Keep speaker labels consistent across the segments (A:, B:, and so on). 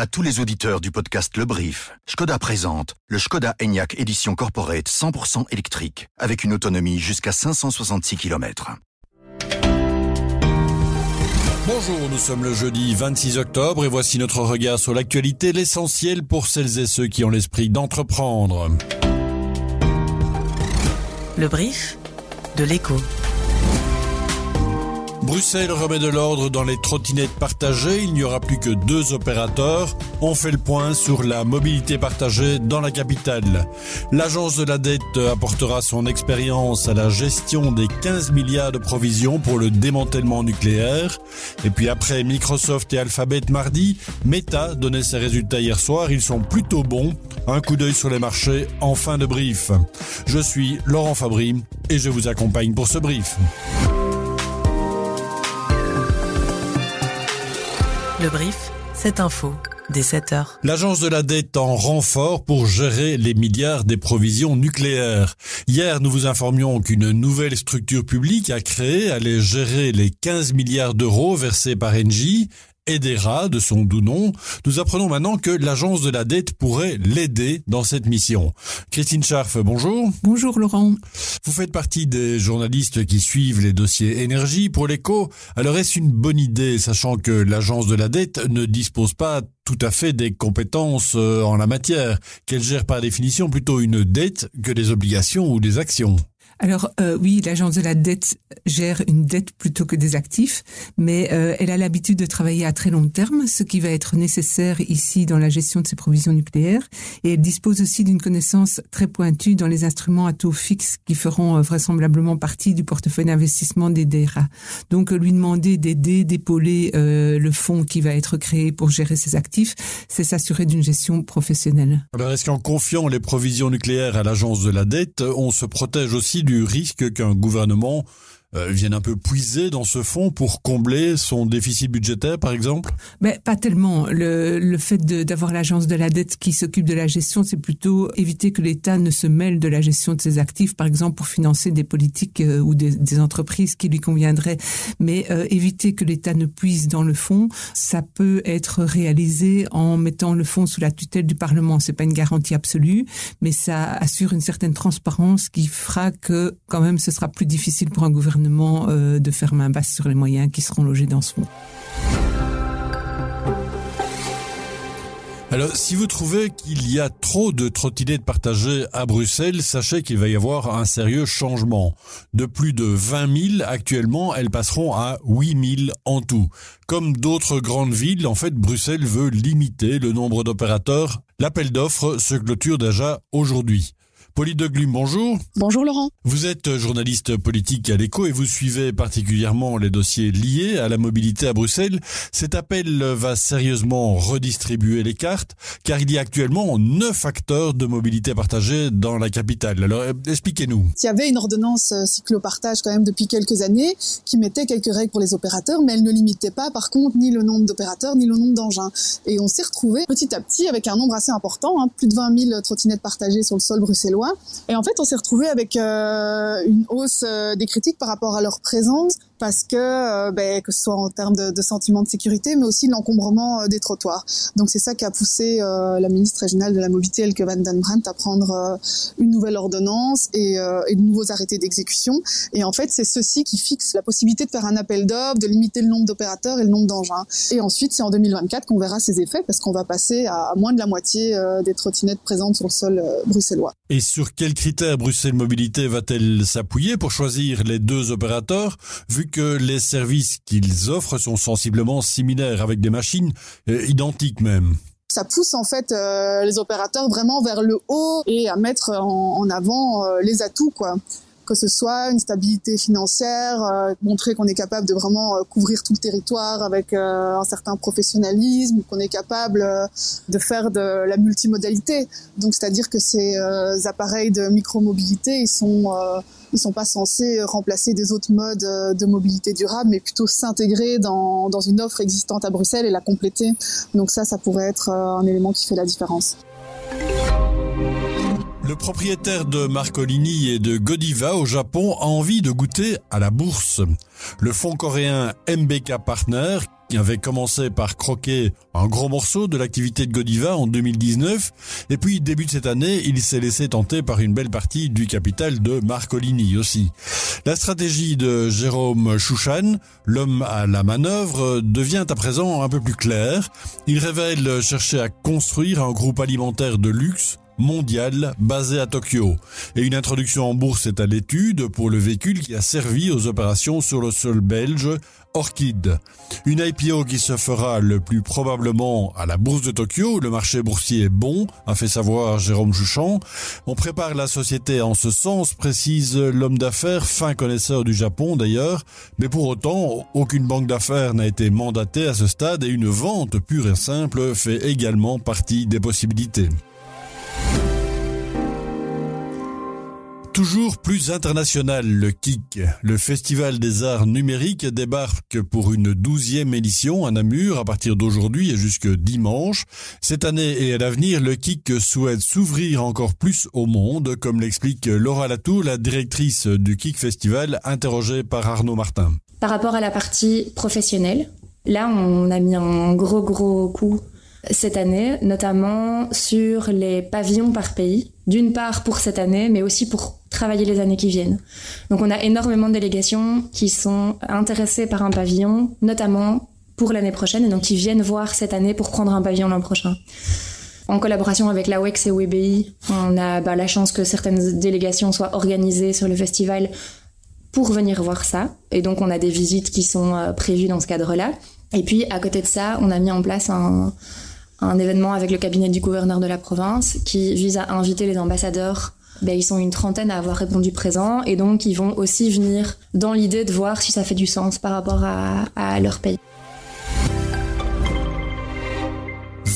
A: À tous les auditeurs du podcast Le Brief, Skoda présente le Skoda Enyaq Édition Corporate 100% électrique avec une autonomie jusqu'à 566 km.
B: Bonjour, nous sommes le jeudi 26 octobre et voici notre regard sur l'actualité, l'essentiel pour celles et ceux qui ont l'esprit d'entreprendre.
C: Le brief de l'écho.
B: Bruxelles remet de l'ordre dans les trottinettes partagées. Il n'y aura plus que deux opérateurs. On fait le point sur la mobilité partagée dans la capitale. L'agence de la dette apportera son expérience à la gestion des 15 milliards de provisions pour le démantèlement nucléaire. Et puis après Microsoft et Alphabet mardi, Meta donnait ses résultats hier soir. Ils sont plutôt bons. Un coup d'œil sur les marchés en fin de brief. Je suis Laurent Fabry et je vous accompagne pour ce brief.
C: Le brief, cette info, dès 7 heures.
B: L'agence de la dette en renfort pour gérer les milliards des provisions nucléaires. Hier, nous vous informions qu'une nouvelle structure publique a créé allait gérer les 15 milliards d'euros versés par Engie Edera, de son doux nom, nous apprenons maintenant que l'agence de la dette pourrait l'aider dans cette mission. Christine Scharf, bonjour.
D: Bonjour Laurent.
B: Vous faites partie des journalistes qui suivent les dossiers énergie pour l'écho. Alors est-ce une bonne idée, sachant que l'agence de la dette ne dispose pas tout à fait des compétences euh, en la matière, qu'elle gère par définition plutôt une dette que des obligations ou des actions?
D: Alors euh, oui, l'agence de la dette gère une dette plutôt que des actifs, mais euh, elle a l'habitude de travailler à très long terme, ce qui va être nécessaire ici dans la gestion de ses provisions nucléaires. Et elle dispose aussi d'une connaissance très pointue dans les instruments à taux fixe qui feront euh, vraisemblablement partie du portefeuille d'investissement des DERA. Donc lui demander d'aider, d'épauler le fonds qui va être créé pour gérer ses actifs, c'est s'assurer d'une gestion professionnelle.
B: Alors est-ce qu'en confiant les provisions nucléaires à l'agence de la dette, on se protège aussi risque qu'un gouvernement euh, viennent un peu puiser dans ce fonds pour combler son déficit budgétaire, par exemple?
D: Mais pas tellement. Le, le fait d'avoir l'agence de la dette qui s'occupe de la gestion, c'est plutôt éviter que l'État ne se mêle de la gestion de ses actifs, par exemple pour financer des politiques euh, ou des, des, entreprises qui lui conviendraient. Mais euh, éviter que l'État ne puise dans le fonds, ça peut être réalisé en mettant le fonds sous la tutelle du Parlement. C'est pas une garantie absolue, mais ça assure une certaine transparence qui fera que quand même ce sera plus difficile pour un gouvernement euh, de faire main basse sur les moyens qui seront logés dans ce fonds.
B: Alors, si vous trouvez qu'il y a trop de trottinettes partagées à Bruxelles, sachez qu'il va y avoir un sérieux changement. De plus de 20 000 actuellement, elles passeront à 8 000 en tout. Comme d'autres grandes villes, en fait, Bruxelles veut limiter le nombre d'opérateurs. L'appel d'offres se clôture déjà aujourd'hui. Pauline de Glume, bonjour.
E: Bonjour Laurent.
B: Vous êtes journaliste politique à l'écho et vous suivez particulièrement les dossiers liés à la mobilité à Bruxelles. Cet appel va sérieusement redistribuer les cartes car il y a actuellement neuf acteurs de mobilité partagée dans la capitale. Alors expliquez-nous.
E: Il y avait une ordonnance euh, cyclopartage quand même depuis quelques années qui mettait quelques règles pour les opérateurs mais elle ne limitait pas par contre ni le nombre d'opérateurs ni le nombre d'engins. Et on s'est retrouvé petit à petit avec un nombre assez important, hein, plus de 20 000 trottinettes partagées sur le sol bruxellois et en fait, on s'est retrouvé avec euh, une hausse euh, des critiques par rapport à leur présence, parce que euh, ben, que ce soit en termes de, de sentiment de sécurité, mais aussi l'encombrement des trottoirs. Donc c'est ça qui a poussé la ministre régionale de la mobilité, Elke van den Brandt, à prendre une nouvelle ordonnance et, de nouveaux arrêtés d'exécution. Et en fait, c'est ceci qui fixe la possibilité de faire un appel d'offres, de limiter le nombre d'opérateurs et le nombre d'engins. Et ensuite, c'est en 2024 qu'on verra ces effets, parce qu'on va passer à, moins de la moitié des trottinettes présentes sur le sol bruxellois.
B: Sur quels critères Bruxelles Mobilité va-t-elle s'appuyer pour choisir les deux opérateurs, vu que les services qu'ils offrent sont sensiblement similaires, avec des machines euh, identiques même?
E: Ça pousse en fait euh, les opérateurs vraiment vers le haut et à mettre en, avant euh, les atouts quoi que ce soit une stabilité financière, euh, montrer qu'on est capable de vraiment euh, couvrir tout le territoire avec euh, un certain professionnalisme, qu'on est capable de faire de la multimodalité. Donc c'est-à-dire que ces appareils de micromobilité, ils sont ils sont pas censés remplacer des autres modes de mobilité durable, mais plutôt s'intégrer dans, dans une offre existante à Bruxelles et la compléter. Donc ça, ça pourrait être un élément qui fait la différence.
B: Le propriétaire de Marcolini et de Godiva au Japon a envie de goûter à la bourse. Le fonds coréen MBK Partner avait commencé par croquer un gros morceau de l'activité de Godiva en 2019, et puis début de cette année, il s'est laissé tenter par une belle partie du capital de Marcolini aussi. La stratégie de Jérôme Chouchan, l'homme à la manœuvre, devient à présent un peu plus claire. Il révèle chercher à construire un groupe alimentaire de luxe mondial basé à Tokyo. Et une introduction en bourse est à l'étude pour le véhicule qui a servi aux opérations sur le sol belge Orchid. Une IPO qui se fera le plus probablement à la bourse de Tokyo, le marché boursier est bon, a fait savoir Jérôme Chouchan. On prépare la société en ce sens, précise l'homme d'affaires, fin connaisseur du Japon d'ailleurs, mais pour autant, aucune banque d'affaires n'a été mandatée à ce stade et une vente pure et simple fait également partie des possibilités. Toujours plus international, le KIC, le Festival des Arts Numériques, débarque pour une douzième édition à Namur à partir d'aujourd'hui et jusque dimanche. Cette année et à l'avenir, le KIC souhaite s'ouvrir encore plus au monde, comme l'explique Laura Latour, la directrice du KIC Festival, interrogée par Arnaud Martin.
F: Par rapport à la partie professionnelle, là on a mis un gros gros coup cette année, notamment sur les pavillons par pays. D'une part pour cette année, mais aussi pour travailler les années qui viennent. Donc on a énormément de délégations qui sont intéressées par un pavillon, notamment pour l'année prochaine, et donc qui viennent voir cette année pour prendre un pavillon l'an prochain. En collaboration avec la WEX et WBI, on a bah, la chance que certaines délégations soient organisées sur le festival pour venir voir ça. Et donc on a des visites qui sont euh, prévues dans ce cadre-là. Et puis à côté de ça, on a mis en place un, un événement avec le cabinet du gouverneur de la province qui vise à inviter les ambassadeurs. Ben, ils sont une trentaine à avoir répondu présent et donc ils vont aussi venir dans l'idée de voir si ça fait du sens par rapport à, à leur pays.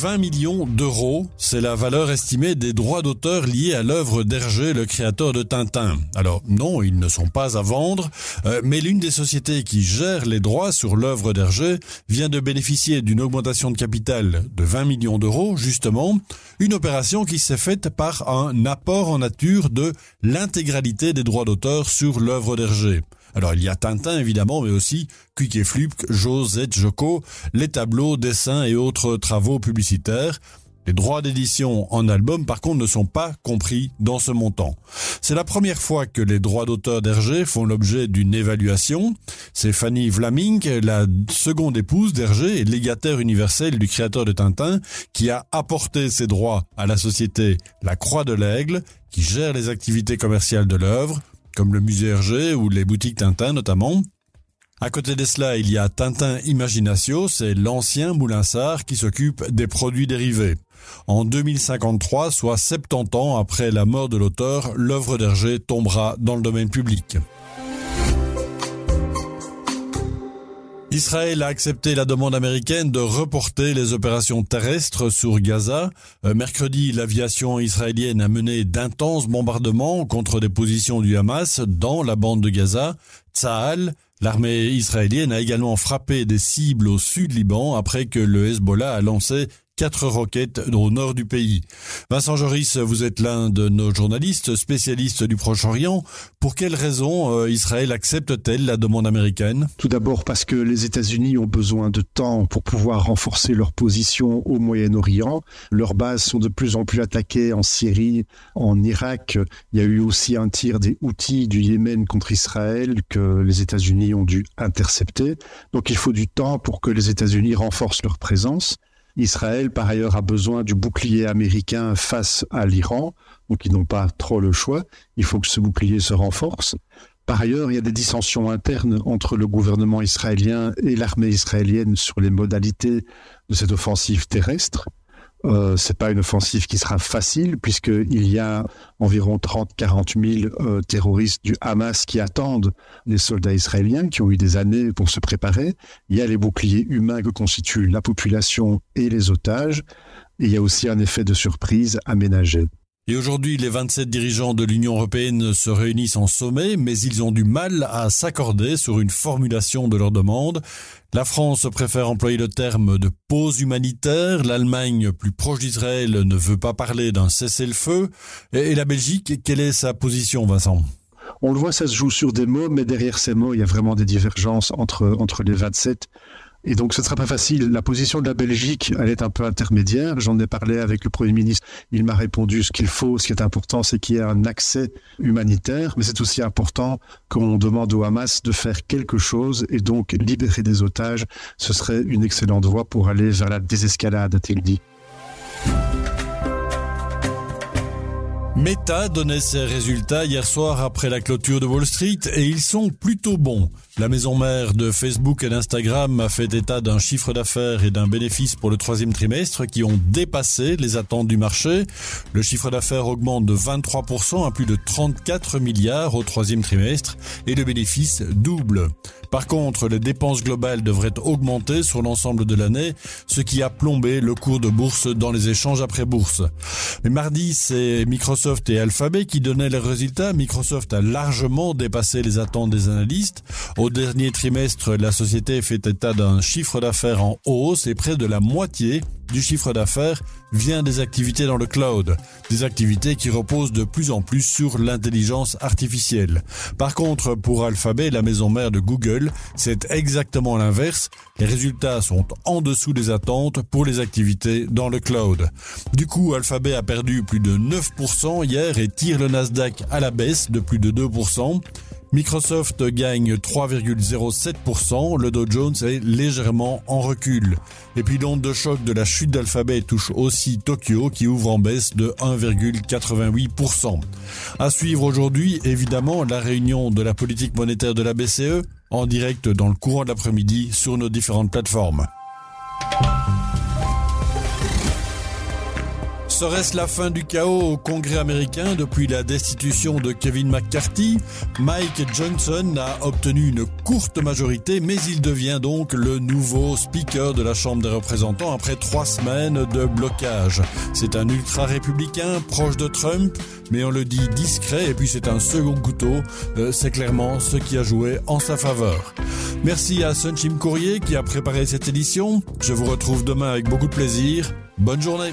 B: 20 millions d'euros, c'est la valeur estimée des droits d'auteur liés à l'œuvre d'Hergé, le créateur de Tintin. Alors non, ils ne sont pas à vendre, euh, mais l'une des sociétés qui gère les droits sur l'œuvre d'Hergé vient de bénéficier d'une augmentation de capital de 20 millions d'euros, justement, une opération qui s'est faite par un apport en nature de l'intégralité des droits d'auteur sur l'œuvre d'Hergé. Alors il y a Tintin évidemment, mais aussi Quick et Josette, Joko, les tableaux, dessins et autres travaux publicitaires. Les droits d'édition en album, par contre, ne sont pas compris dans ce montant. C'est la première fois que les droits d'auteur d'Hergé font l'objet d'une évaluation. C'est Fanny Vlaming, la seconde épouse d'Hergé et légataire universel du créateur de Tintin, qui a apporté ses droits à la société La Croix de l'Aigle, qui gère les activités commerciales de l'œuvre, comme le musée Hergé ou les boutiques Tintin notamment. À côté de cela, il y a Tintin Imaginatio, c'est l'ancien Moulinsard qui s'occupe des produits dérivés. En 2053, soit 70 ans après la mort de l'auteur, l'œuvre d'Hergé tombera dans le domaine public. Israël a accepté la demande américaine de reporter les opérations terrestres sur Gaza. Euh, mercredi, l'aviation israélienne a mené d'intenses bombardements contre des positions du Hamas dans la bande de Gaza. Tsahal, l'armée israélienne, a également frappé des cibles au sud Liban après que le Hezbollah a lancé quatre roquettes au nord du pays. Vincent Joris, vous êtes l'un de nos journalistes spécialistes du Proche-Orient. Pour quelles raisons euh, Israël accepte-t-elle la demande américaine?
G: Tout d'abord parce que les États-Unis ont besoin de temps pour pouvoir renforcer leur position au Moyen-Orient. Leurs bases sont de plus en plus attaquées en Syrie, en Irak. Il y a eu aussi un tir des outils du Yémen contre Israël que les États-Unis ont dû intercepter. Donc il faut du temps pour que les États-Unis renforcent leur présence. Israël, par ailleurs, a besoin du bouclier américain face à l'Iran, donc ils n'ont pas trop le choix. Il faut que ce bouclier se renforce. Par ailleurs, il y a des dissensions internes entre le gouvernement israélien et l'armée israélienne sur les modalités de cette offensive terrestre. Euh, c'est pas une offensive qui sera facile puisqu'il y a environ 30-40 000 euh, terroristes du Hamas qui attendent les soldats israéliens qui ont eu des années pour se préparer. Il y a les boucliers humains que constituent la population et les otages. Et il y a aussi un effet de surprise aménagé.
B: Et aujourd'hui, les 27 dirigeants de l'Union européenne se réunissent en sommet, mais ils ont du mal à s'accorder sur une formulation de leur demande. La France préfère employer le terme de pause humanitaire, l'Allemagne, plus proche d'Israël, ne veut pas parler d'un cessez-le-feu, et la Belgique, quelle est sa position, Vincent?
G: On le voit, ça se joue sur des mots, mais derrière ces mots, il y a vraiment des divergences entre, entre les 27. Et donc, ce ne sera pas facile. La position de la Belgique, elle est un peu intermédiaire. J'en ai parlé avec le Premier ministre. Il m'a répondu ce qu'il faut. Ce qui est important, c'est qu'il y ait un accès humanitaire. Mais c'est aussi important qu'on demande au Hamas de faire quelque chose et donc libérer des otages. Ce serait une excellente voie pour aller vers la désescalade, a-t-il dit.
B: Meta donnait ses résultats hier soir après la clôture de Wall Street et ils sont plutôt bons. La maison mère de Facebook et d'Instagram a fait état d'un chiffre d'affaires et d'un bénéfice pour le troisième trimestre qui ont dépassé les attentes du marché. Le chiffre d'affaires augmente de 23% à plus de 34 milliards au troisième trimestre et le bénéfice double. Par contre, les dépenses globales devraient augmenter sur l'ensemble de l'année, ce qui a plombé le cours de bourse dans les échanges après bourse. Mais mardi, c'est Microsoft et Alphabet qui donnaient les résultats. Microsoft a largement dépassé les attentes des analystes. Au dernier trimestre, la société fait état d'un chiffre d'affaires en hausse et près de la moitié du chiffre d'affaires vient des activités dans le cloud, des activités qui reposent de plus en plus sur l'intelligence artificielle. Par contre, pour Alphabet, la maison mère de Google, c'est exactement l'inverse. Les résultats sont en dessous des attentes pour les activités dans le cloud. Du coup, Alphabet a perdu plus de 9% hier et tire le Nasdaq à la baisse de plus de 2%. Microsoft gagne 3,07%, le Dow Jones est légèrement en recul. Et puis l'onde de choc de la chute d'Alphabet touche aussi Tokyo qui ouvre en baisse de 1,88%. À suivre aujourd'hui, évidemment, la réunion de la politique monétaire de la BCE en direct dans le courant de l'après-midi sur nos différentes plateformes. Serait-ce la fin du chaos au Congrès américain depuis la destitution de Kevin McCarthy? Mike Johnson a obtenu une courte majorité, mais il devient donc le nouveau speaker de la Chambre des représentants après trois semaines de blocage. C'est un ultra-républicain proche de Trump, mais on le dit discret, et puis c'est un second couteau. Euh, c'est clairement ce qui a joué en sa faveur. Merci à Sunchim Courrier qui a préparé cette édition. Je vous retrouve demain avec beaucoup de plaisir. Bonne journée.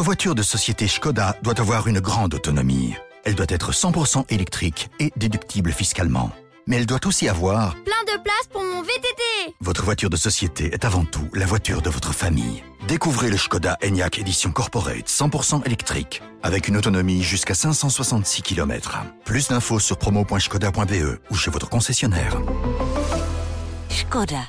A: Votre voiture de société Skoda doit avoir une grande autonomie. Elle doit être 100% électrique et déductible fiscalement. Mais elle doit aussi avoir
H: plein de place pour mon VTT.
A: Votre voiture de société est avant tout la voiture de votre famille. Découvrez le Skoda Enyaq Edition Corporate 100% électrique avec une autonomie jusqu'à 566 km. Plus d'infos sur promo.skoda.be ou chez votre concessionnaire.
H: Skoda.